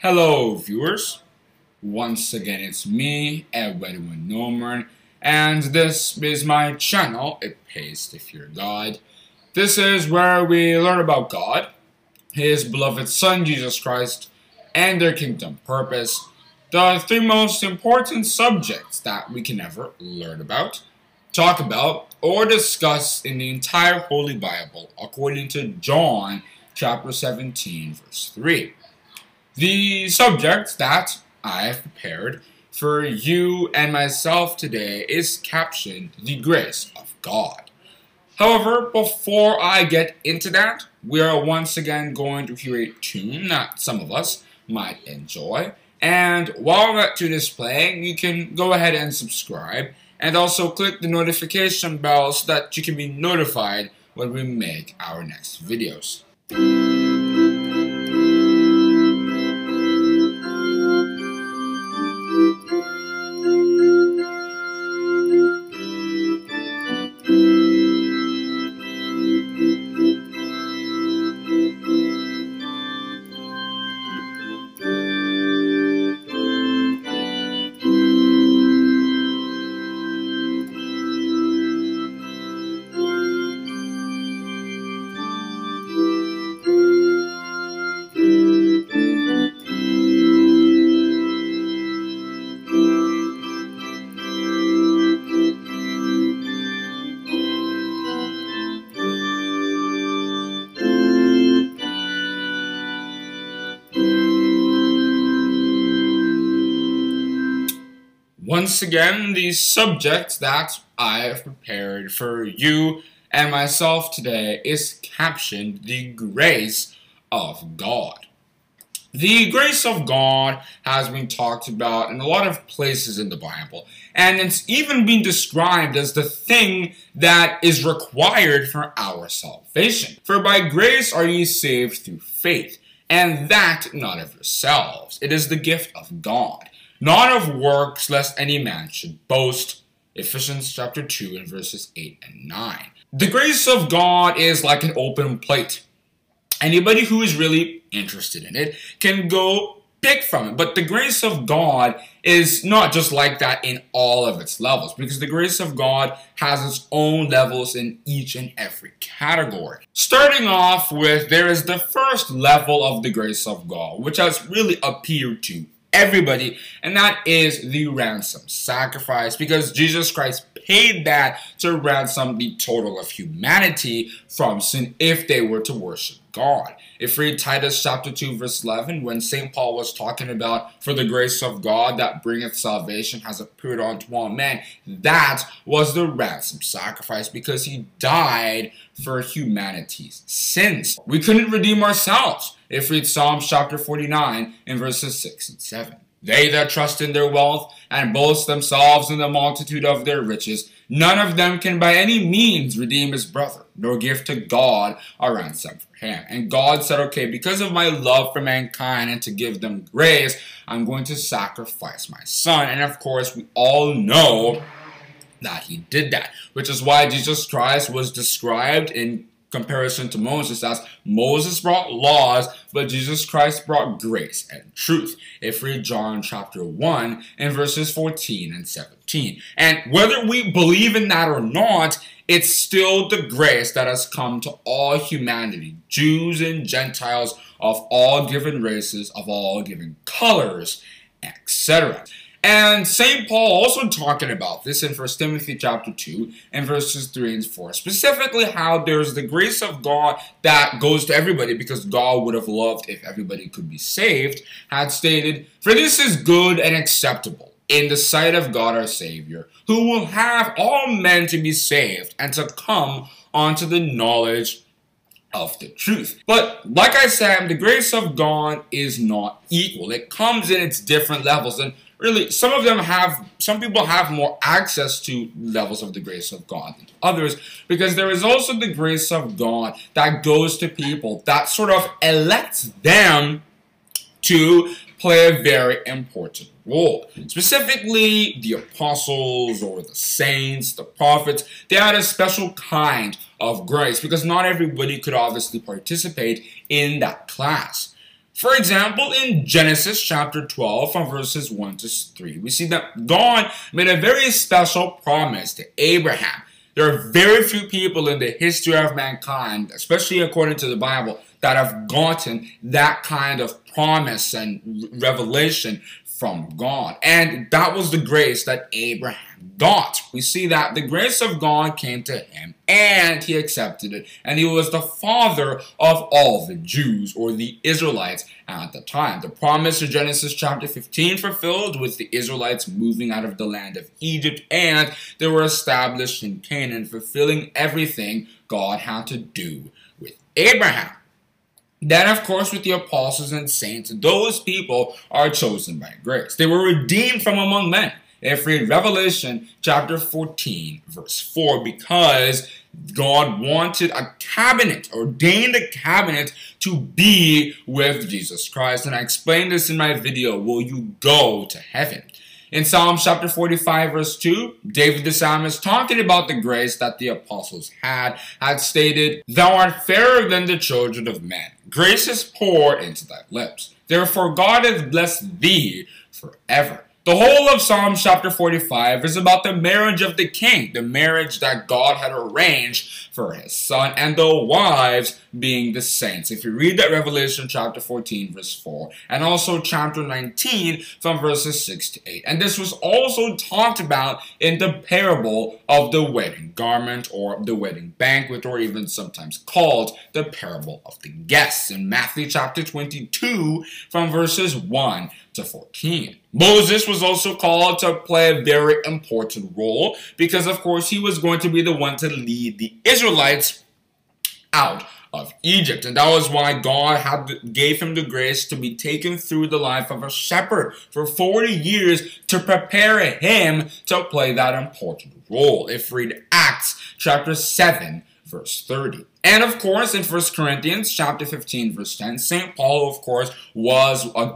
Hello, viewers. Once again, it's me, Edwin Norman, and this is my channel, It Pays to Fear God. This is where we learn about God, His beloved Son, Jesus Christ, and their kingdom purpose, the three most important subjects that we can ever learn about, talk about, or discuss in the entire Holy Bible, according to John chapter 17, verse 3. The subject that I have prepared for you and myself today is captioned The Grace of God. However, before I get into that, we are once again going to hear a tune that some of us might enjoy. And while that tune is playing, you can go ahead and subscribe and also click the notification bell so that you can be notified when we make our next videos. Once again, the subject that I have prepared for you and myself today is captioned The Grace of God. The grace of God has been talked about in a lot of places in the Bible, and it's even been described as the thing that is required for our salvation. For by grace are ye saved through faith, and that not of yourselves. It is the gift of God not of works, lest any man should boast. Ephesians chapter 2 and verses 8 and 9. The grace of God is like an open plate. Anybody who is really interested in it can go pick from it. But the grace of God is not just like that in all of its levels, because the grace of God has its own levels in each and every category. Starting off with, there is the first level of the grace of God, which has really appeared to everybody, and that is the ransom sacrifice because Jesus Christ paid that to ransom the total of humanity from sin if they were to worship God. If read Titus chapter 2 verse 11, when St. Paul was talking about for the grace of God that bringeth salvation has appeared unto all men, that was the ransom sacrifice because he died for humanity's sins. We couldn't redeem ourselves. If read Psalms chapter 49 in verses 6 and 7. They that trust in their wealth and boast themselves in the multitude of their riches, none of them can by any means redeem his brother, nor give to God a ransom for him. And God said, okay, because of my love for mankind and to give them grace, I'm going to sacrifice my son. And of course, we all know that he did that, which is why Jesus Christ was described in comparison to Moses as Moses brought laws, but Jesus Christ brought grace and truth. If we read John chapter 1 and verses 14 and 17. And whether we believe in that or not, it's still the grace that has come to all humanity, Jews and Gentiles of all given races, of all given colors, etc. And St. Paul also talking about this in 1 Timothy chapter 2 and verses 3 and 4. Specifically how there's the grace of God that goes to everybody because God would have loved if everybody could be saved, had stated, For this is good and acceptable in the sight of God our Savior, who will have all men to be saved and to come unto the knowledge of the truth. But like I said, the grace of God is not equal. It comes in its different levels. And really some of them have some people have more access to levels of the grace of God than others because there is also the grace of God that goes to people that sort of elects them to play a very important role. Specifically, the apostles or the saints, the prophets, they had a special kind of grace because not everybody could obviously participate in that class. For example, in Genesis chapter 12 from verses 1 to 3, we see that God made a very special promise to Abraham. There are very few people in the history of mankind, especially according to the Bible, that have gotten that kind of promise and revelation from God. And that was the grace that Abraham got. We see that the grace of God came to him and he accepted it. And he was the father of all the Jews or the Israelites at the time. The promise of Genesis chapter 15 fulfilled with the Israelites moving out of the land of Egypt and they were established in Canaan, fulfilling everything God had to do with Abraham. Then, of course, with the apostles and saints, those people are chosen by grace. They were redeemed from among men. If read Revelation chapter 14, verse 4, because God wanted a cabinet, ordained a cabinet to be with Jesus Christ. And I explained this in my video, Will You Go to Heaven? In Psalm chapter 45, verse 2, David the psalmist, talking about the grace that the apostles had, had stated, Thou art fairer than the children of men. Grace is poured into thy lips. Therefore God has blessed thee forever. The whole of Psalm chapter 45 is about the marriage of the king, the marriage that God had arranged for his son, and the wives being the saints. If you read that Revelation chapter 14, verse 4, and also chapter 19 from verses 6 to 8. And this was also talked about in the parable of the wedding garment or the wedding banquet, or even sometimes called the parable of the guests in Matthew chapter 22 from verses 1 to 14. Moses was also called to play a very important role because, of course, he was going to be the one to lead the Israelites out of Egypt. And that was why God had, gave him the grace to be taken through the life of a shepherd for 40 years to prepare him to play that important role. If read Acts chapter 7, verse 30. And of course, in 1 Corinthians chapter 15, verse 10, St. Paul, of course, was a,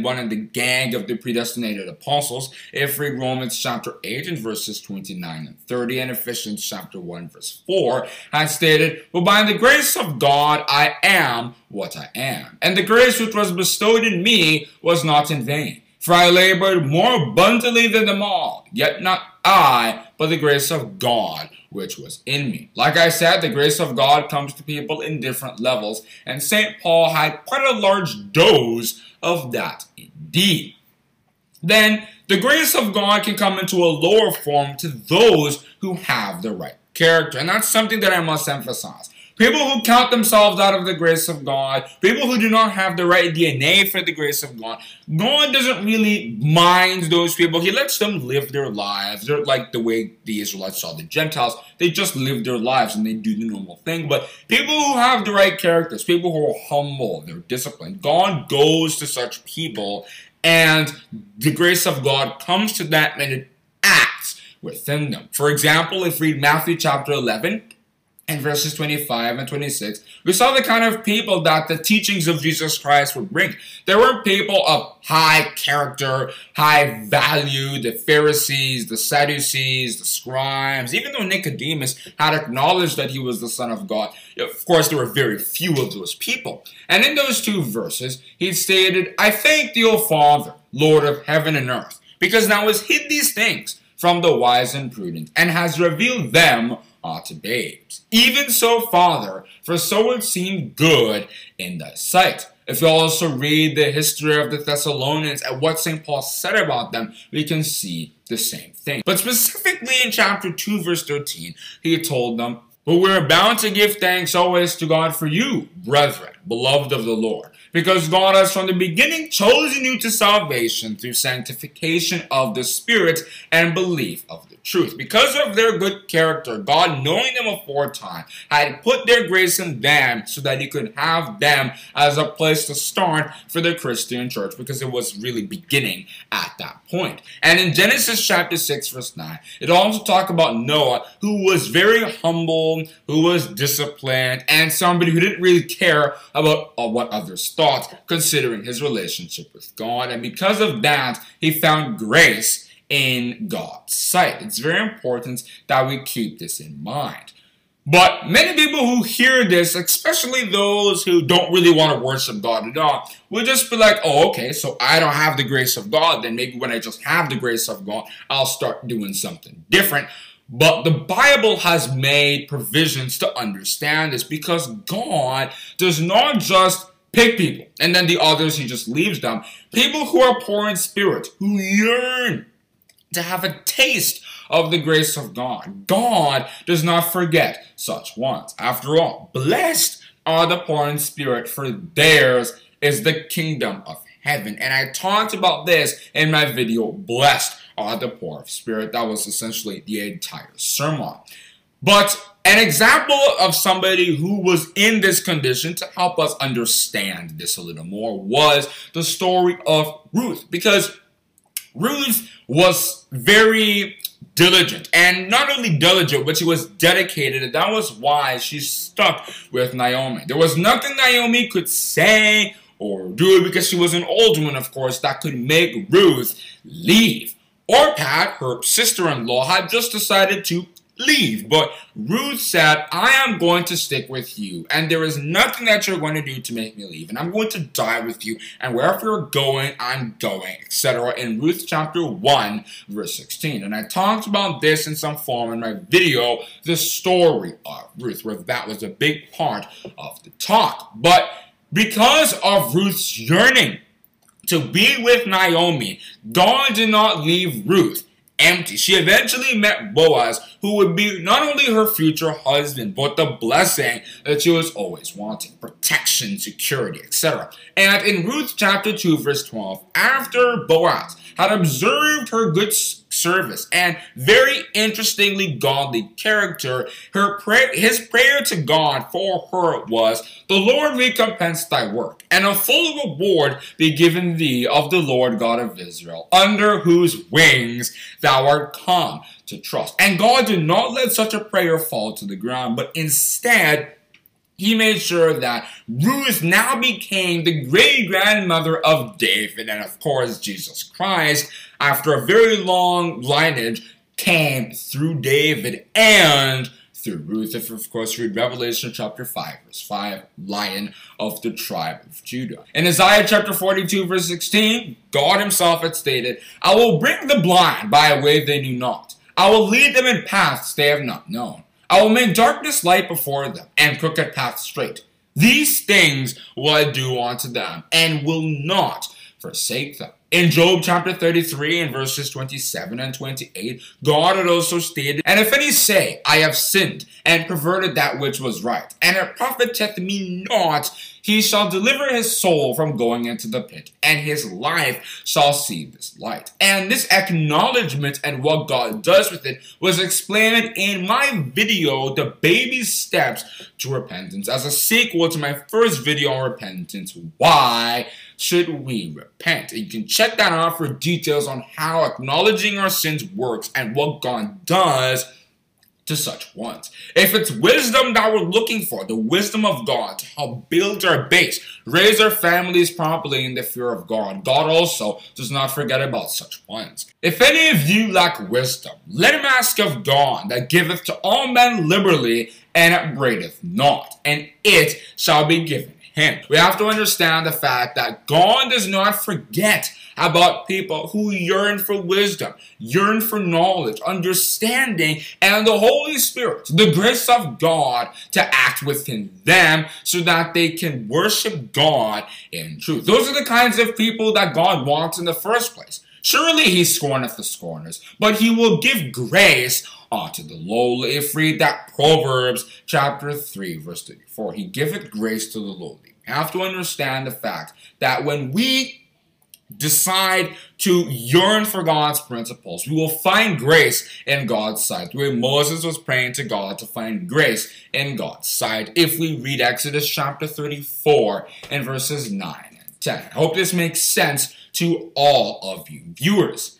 one of the gang of the predestinated apostles. If read Romans chapter 8 and verses 29 and 30, and Ephesians chapter 1, verse 4, has stated, Well, by the grace of God I am what I am. And the grace which was bestowed in me was not in vain. For I labored more abundantly than them all, yet not I, but the grace of God which was in me. Like I said, the grace of God comes to people in different levels, and St. Paul had quite a large dose of that indeed. Then, the grace of God can come into a lower form to those who have the right character, and that's something that I must emphasize. People who count themselves out of the grace of God, people who do not have the right DNA for the grace of God, God doesn't really mind those people. He lets them live their lives. They're like the way the Israelites saw the Gentiles. They just live their lives and they do the normal thing. But people who have the right characters, people who are humble, they're disciplined, God goes to such people and the grace of God comes to that and it acts within them. For example, if we read Matthew chapter 11, in verses 25 and 26, we saw the kind of people that the teachings of Jesus Christ would bring. There were people of high character, high value, the Pharisees, the Sadducees, the scribes, even though Nicodemus had acknowledged that he was the Son of God. Of course, there were very few of those people. And in those two verses, he stated, I thank thee, O Father, Lord of heaven and earth, because thou hast hid these things from the wise and prudent, and has revealed them unto babes. Even so, Father, for so it seemed good in thy sight. If you also read the history of the Thessalonians and what St. Paul said about them, we can see the same thing. But specifically in chapter 2, verse 13, he told them, But we're bound to give thanks always to God for you, brethren, beloved of the Lord, because God has from the beginning chosen you to salvation through sanctification of the Spirit and belief of the truth. Because of their good character, God, knowing them aforetime, had put their grace in them so that He could have them as a place to start for the Christian church because it was really beginning at that point. And in Genesis chapter 6, verse 9, it also talks about Noah, who was very humble, who was disciplined, and somebody who didn't really care about uh, what others thought, considering his relationship with God. And because of that, he found grace in God's sight. It's very important that we keep this in mind. But many people who hear this, especially those who don't really want to worship God at all, will just be like, oh, okay, so I don't have the grace of God. Then maybe when I just have the grace of God, I'll start doing something different. But the Bible has made provisions to understand this because God does not just pick people and then the others he just leaves them. People who are poor in spirit, who yearn to have a taste of the grace of God. God does not forget such ones. After all, blessed are the poor in spirit, for theirs is the kingdom of heaven. And I talked about this in my video, Blessed the poor of spirit. That was essentially the entire sermon. But an example of somebody who was in this condition to help us understand this a little more was the story of Ruth. Because Ruth was very diligent. And not only diligent, but she was dedicated. And that was why she stuck with Naomi. There was nothing Naomi could say or do because she was an old woman, of course, that could make Ruth leave. Orpah, her sister-in-law, had just decided to leave. But Ruth said, I am going to stick with you, and there is nothing that you're going to do to make me leave, and I'm going to die with you, and wherever you're going, I'm going, etc. In Ruth chapter 1, verse 16. And I talked about this in some form in my video, The Story of Ruth, where that was a big part of the talk. But because of Ruth's yearning to be with Naomi, God did not leave Ruth empty. She eventually met Boaz, who would be not only her future husband, but the blessing that she was always wanting protection, security, etc. And in Ruth chapter 2, verse 12, after Boaz had observed her good service and very interestingly godly character, her his prayer to God for her was, The Lord recompense thy work, and a full reward be given thee of the Lord God of Israel, under whose wings thou art come to trust. And God did not let such a prayer fall to the ground, but instead he made sure that Ruth now became the great grandmother of David and, of course, Jesus Christ, after a very long lineage, came through David and through Ruth. If, of course, read Revelation chapter 5, verse 5, Lion of the tribe of Judah. In Isaiah chapter 42, verse 16, God himself had stated, I will bring the blind by a way they knew not. I will lead them in paths they have not known. I will make darkness light before them, and crooked paths straight. These things will I do unto them, and will not forsake them. In Job chapter 33 and verses 27 and 28, God had also stated, And if any say, I have sinned, and perverted that which was right, and it profiteth me not, he shall deliver his soul from going into the pit, and his life shall see this light. And this acknowledgement and what God does with it was explained in my video, The Baby Steps to Repentance, as a sequel to my first video on repentance, Why Should We Repent? And you can check that out for details on how acknowledging our sins works and what God does to such ones. If it's wisdom that we're looking for, the wisdom of God to help build our base, raise our families properly in the fear of God, God also does not forget about such ones. If any of you lack wisdom, let him ask of God that giveth to all men liberally and upbraideth not, and it shall be given him. We have to understand the fact that God does not forget about people who yearn for wisdom, yearn for knowledge, understanding, and the Holy Spirit, the grace of God to act within them so that they can worship God in truth. Those are the kinds of people that God wants in the first place. Surely he scorneth the scorners, but he will give grace unto the lowly. If read that Proverbs chapter 3, verse 34, he giveth grace to the lowly. You have to understand the fact that when we decide to yearn for God's principles, we will find grace in God's sight. The way Moses was praying to God to find grace in God's sight. If we read Exodus chapter 34 and verses 9 and 10. I hope this makes sense to all of you viewers.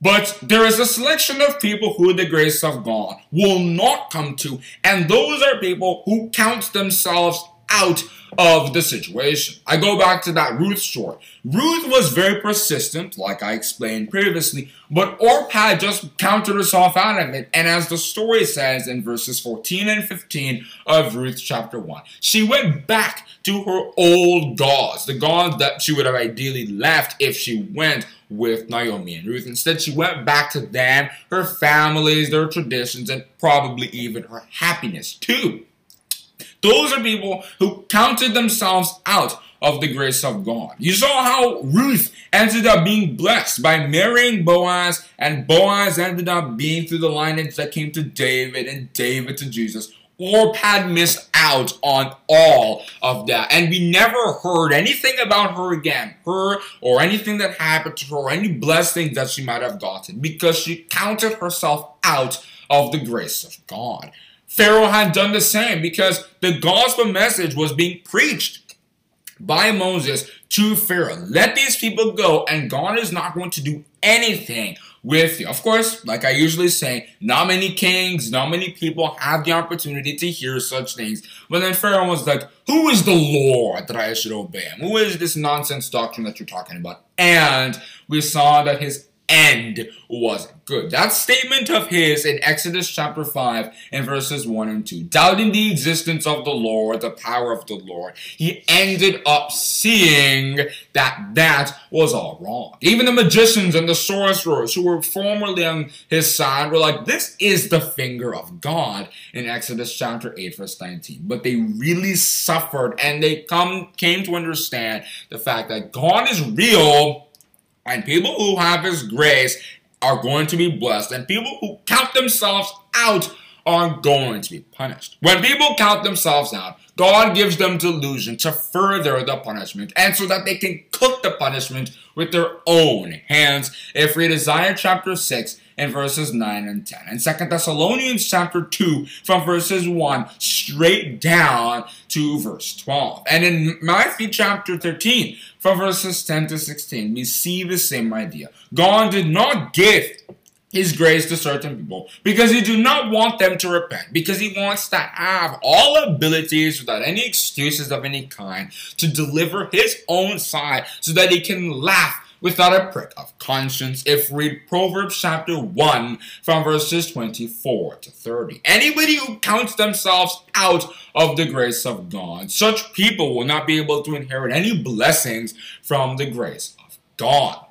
But there is a selection of people who the grace of God will not come to, and those are people who count themselves out of the situation. I go back to that Ruth story. Ruth was very persistent, like I explained previously, but Orpah just counted herself out of it. And as the story says in verses 14 and 15 of Ruth chapter 1, she went back to her old gods, the gods that she would have ideally left if she went with Naomi and Ruth. Instead, she went back to them, her families, their traditions, and probably even her happiness too. Those are people who counted themselves out of the grace of God. You saw how Ruth ended up being blessed by marrying Boaz, and Boaz ended up being through the lineage that came to David, and David to Jesus. Orpah missed out on all of that. And we never heard anything about her again. Her or anything that happened to her, or any blessings that she might have gotten, because she counted herself out of the grace of God. Pharaoh had done the same because the gospel message was being preached by Moses to Pharaoh. Let these people go, and God is not going to do anything with you. Of course, like I usually say, not many kings, not many people have the opportunity to hear such things. But then Pharaoh was like, Who is the Lord that I should obey him? Who is this nonsense doctrine that you're talking about? And we saw that his end wasn't good. That statement of his in Exodus chapter 5 and verses 1 and 2, doubting the existence of the Lord, the power of the Lord, he ended up seeing that that was all wrong. Even the magicians and the sorcerers who were formerly on his side were like, this is the finger of God in Exodus chapter 8 verse 19. But they really suffered and they come came to understand the fact that God is real and people who have His grace are going to be blessed. And people who count themselves out are going to be punished. When people count themselves out, God gives them delusion to further the punishment and so that they can cook the punishment with their own hands. If we Isaiah chapter 6, in verses 9 and 10. And Second Thessalonians chapter 2 from verses 1 straight down to verse 12. And in Matthew chapter 13 from verses 10 to 16, we see the same idea. God did not give his grace to certain people because he do not want them to repent because he wants to have all abilities without any excuses of any kind to deliver his own side so that he can laugh without a prick of conscience if read Proverbs chapter 1 from verses 24 to 30. Anybody who counts themselves out of the grace of God, such people will not be able to inherit any blessings from the grace of God.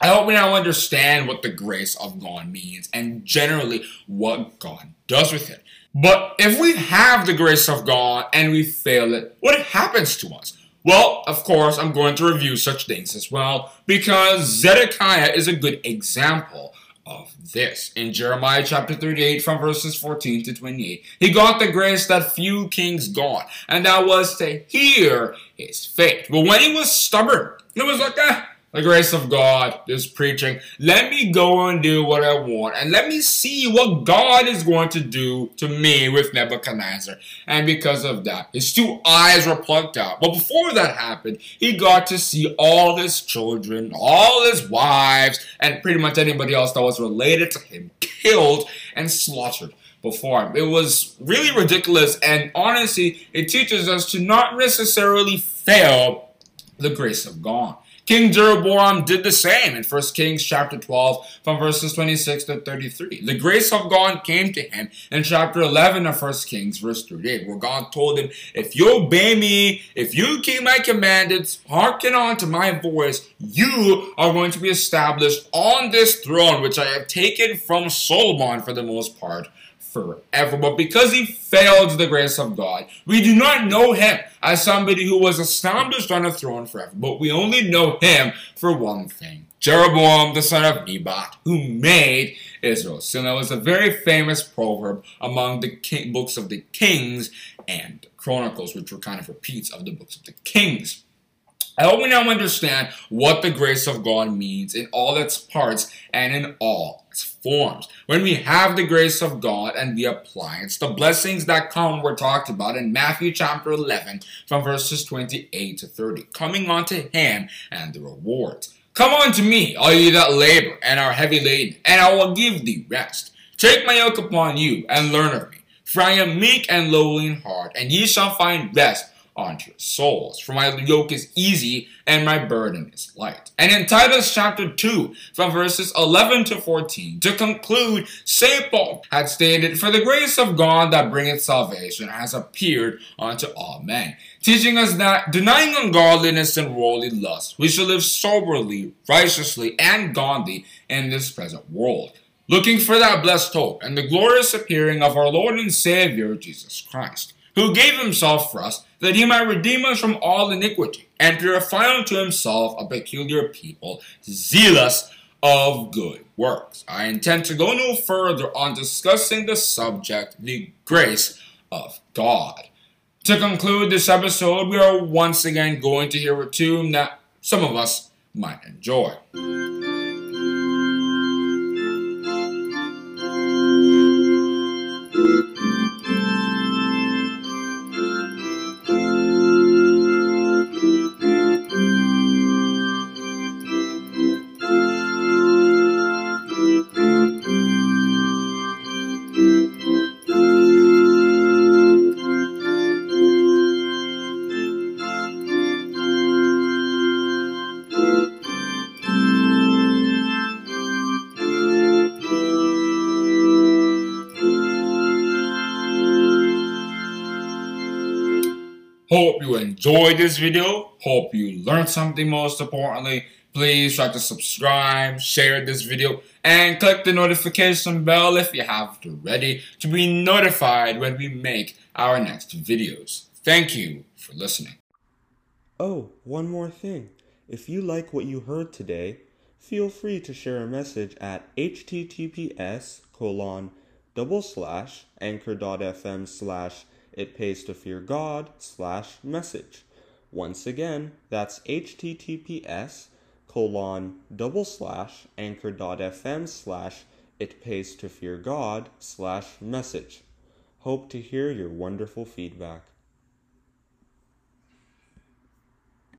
I hope we now understand what the grace of God means and generally what God does with it. But if we have the grace of God and we fail it, what happens to us? Well, of course, I'm going to review such things as well, because Zedekiah is a good example of this. In Jeremiah chapter 38 from verses 14 to 28, he got the grace that few kings got, and that was to hear his faith. But when he was stubborn, it was like, eh, the grace of God, is preaching. Let me go and do what I want, and let me see what God is going to do to me with Nebuchadnezzar. And because of that, his two eyes were plucked out. But before that happened, he got to see all his children, all his wives, and pretty much anybody else that was related to him killed and slaughtered before him. It was really ridiculous, and honestly, it teaches us to not necessarily fail the grace of God. King Jeroboam did the same in 1 Kings chapter 12 from verses 26 to 33. The grace of God came to him in chapter 11 of 1 Kings verse 38 where God told him, if you obey me, if you keep my commandments, hearken unto my voice, you are going to be established on this throne which I have taken from Solomon for the most part forever. But because he failed the grace of God, we do not know him as somebody who was established on a throne forever, but we only know him for one thing. Jeroboam, the son of Nebat, who made Israel. So that was a very famous proverb among the king, books of the kings and chronicles, which were kind of repeats of the books of the kings. I hope we now understand what the grace of God means in all its parts and in all its forms. When we have the grace of God and we apply it, the blessings that come were talked about in Matthew chapter 11 from verses 28 to 30. Coming unto him and the rewards. Come unto me, all ye that labor and are heavy laden, and I will give thee rest. Take my yoke upon you and learn of me For I am meek and lowly in heart, and ye shall find rest unto your souls. For my yoke is easy and my burden is light. And in Titus chapter 2, from verses 11 to 14, to conclude, St. Paul had stated, For the grace of God that bringeth salvation has appeared unto all men, teaching us that, denying ungodliness and worldly lust, we shall live soberly, righteously, and godly in this present world looking for that blessed hope and the glorious appearing of our Lord and Savior Jesus Christ, who gave himself for us that he might redeem us from all iniquity, and purify unto himself a peculiar people, zealous of good works. I intend to go no further on discussing the subject, the grace of God. To conclude this episode, we are once again going to hear a tune that some of us might enjoy. You enjoyed this video. Hope you learned something most importantly. Please try to subscribe, share this video, and click the notification bell if you have it already to be notified when we make our next videos. Thank you for listening. Oh, one more thing. If you like what you heard today, feel free to share a message at https colon double slash anchor.fm slash it pays to fear God slash message. Once again, that's https colon double slash anchor.fm slash it pays to fear God slash message. Hope to hear your wonderful feedback.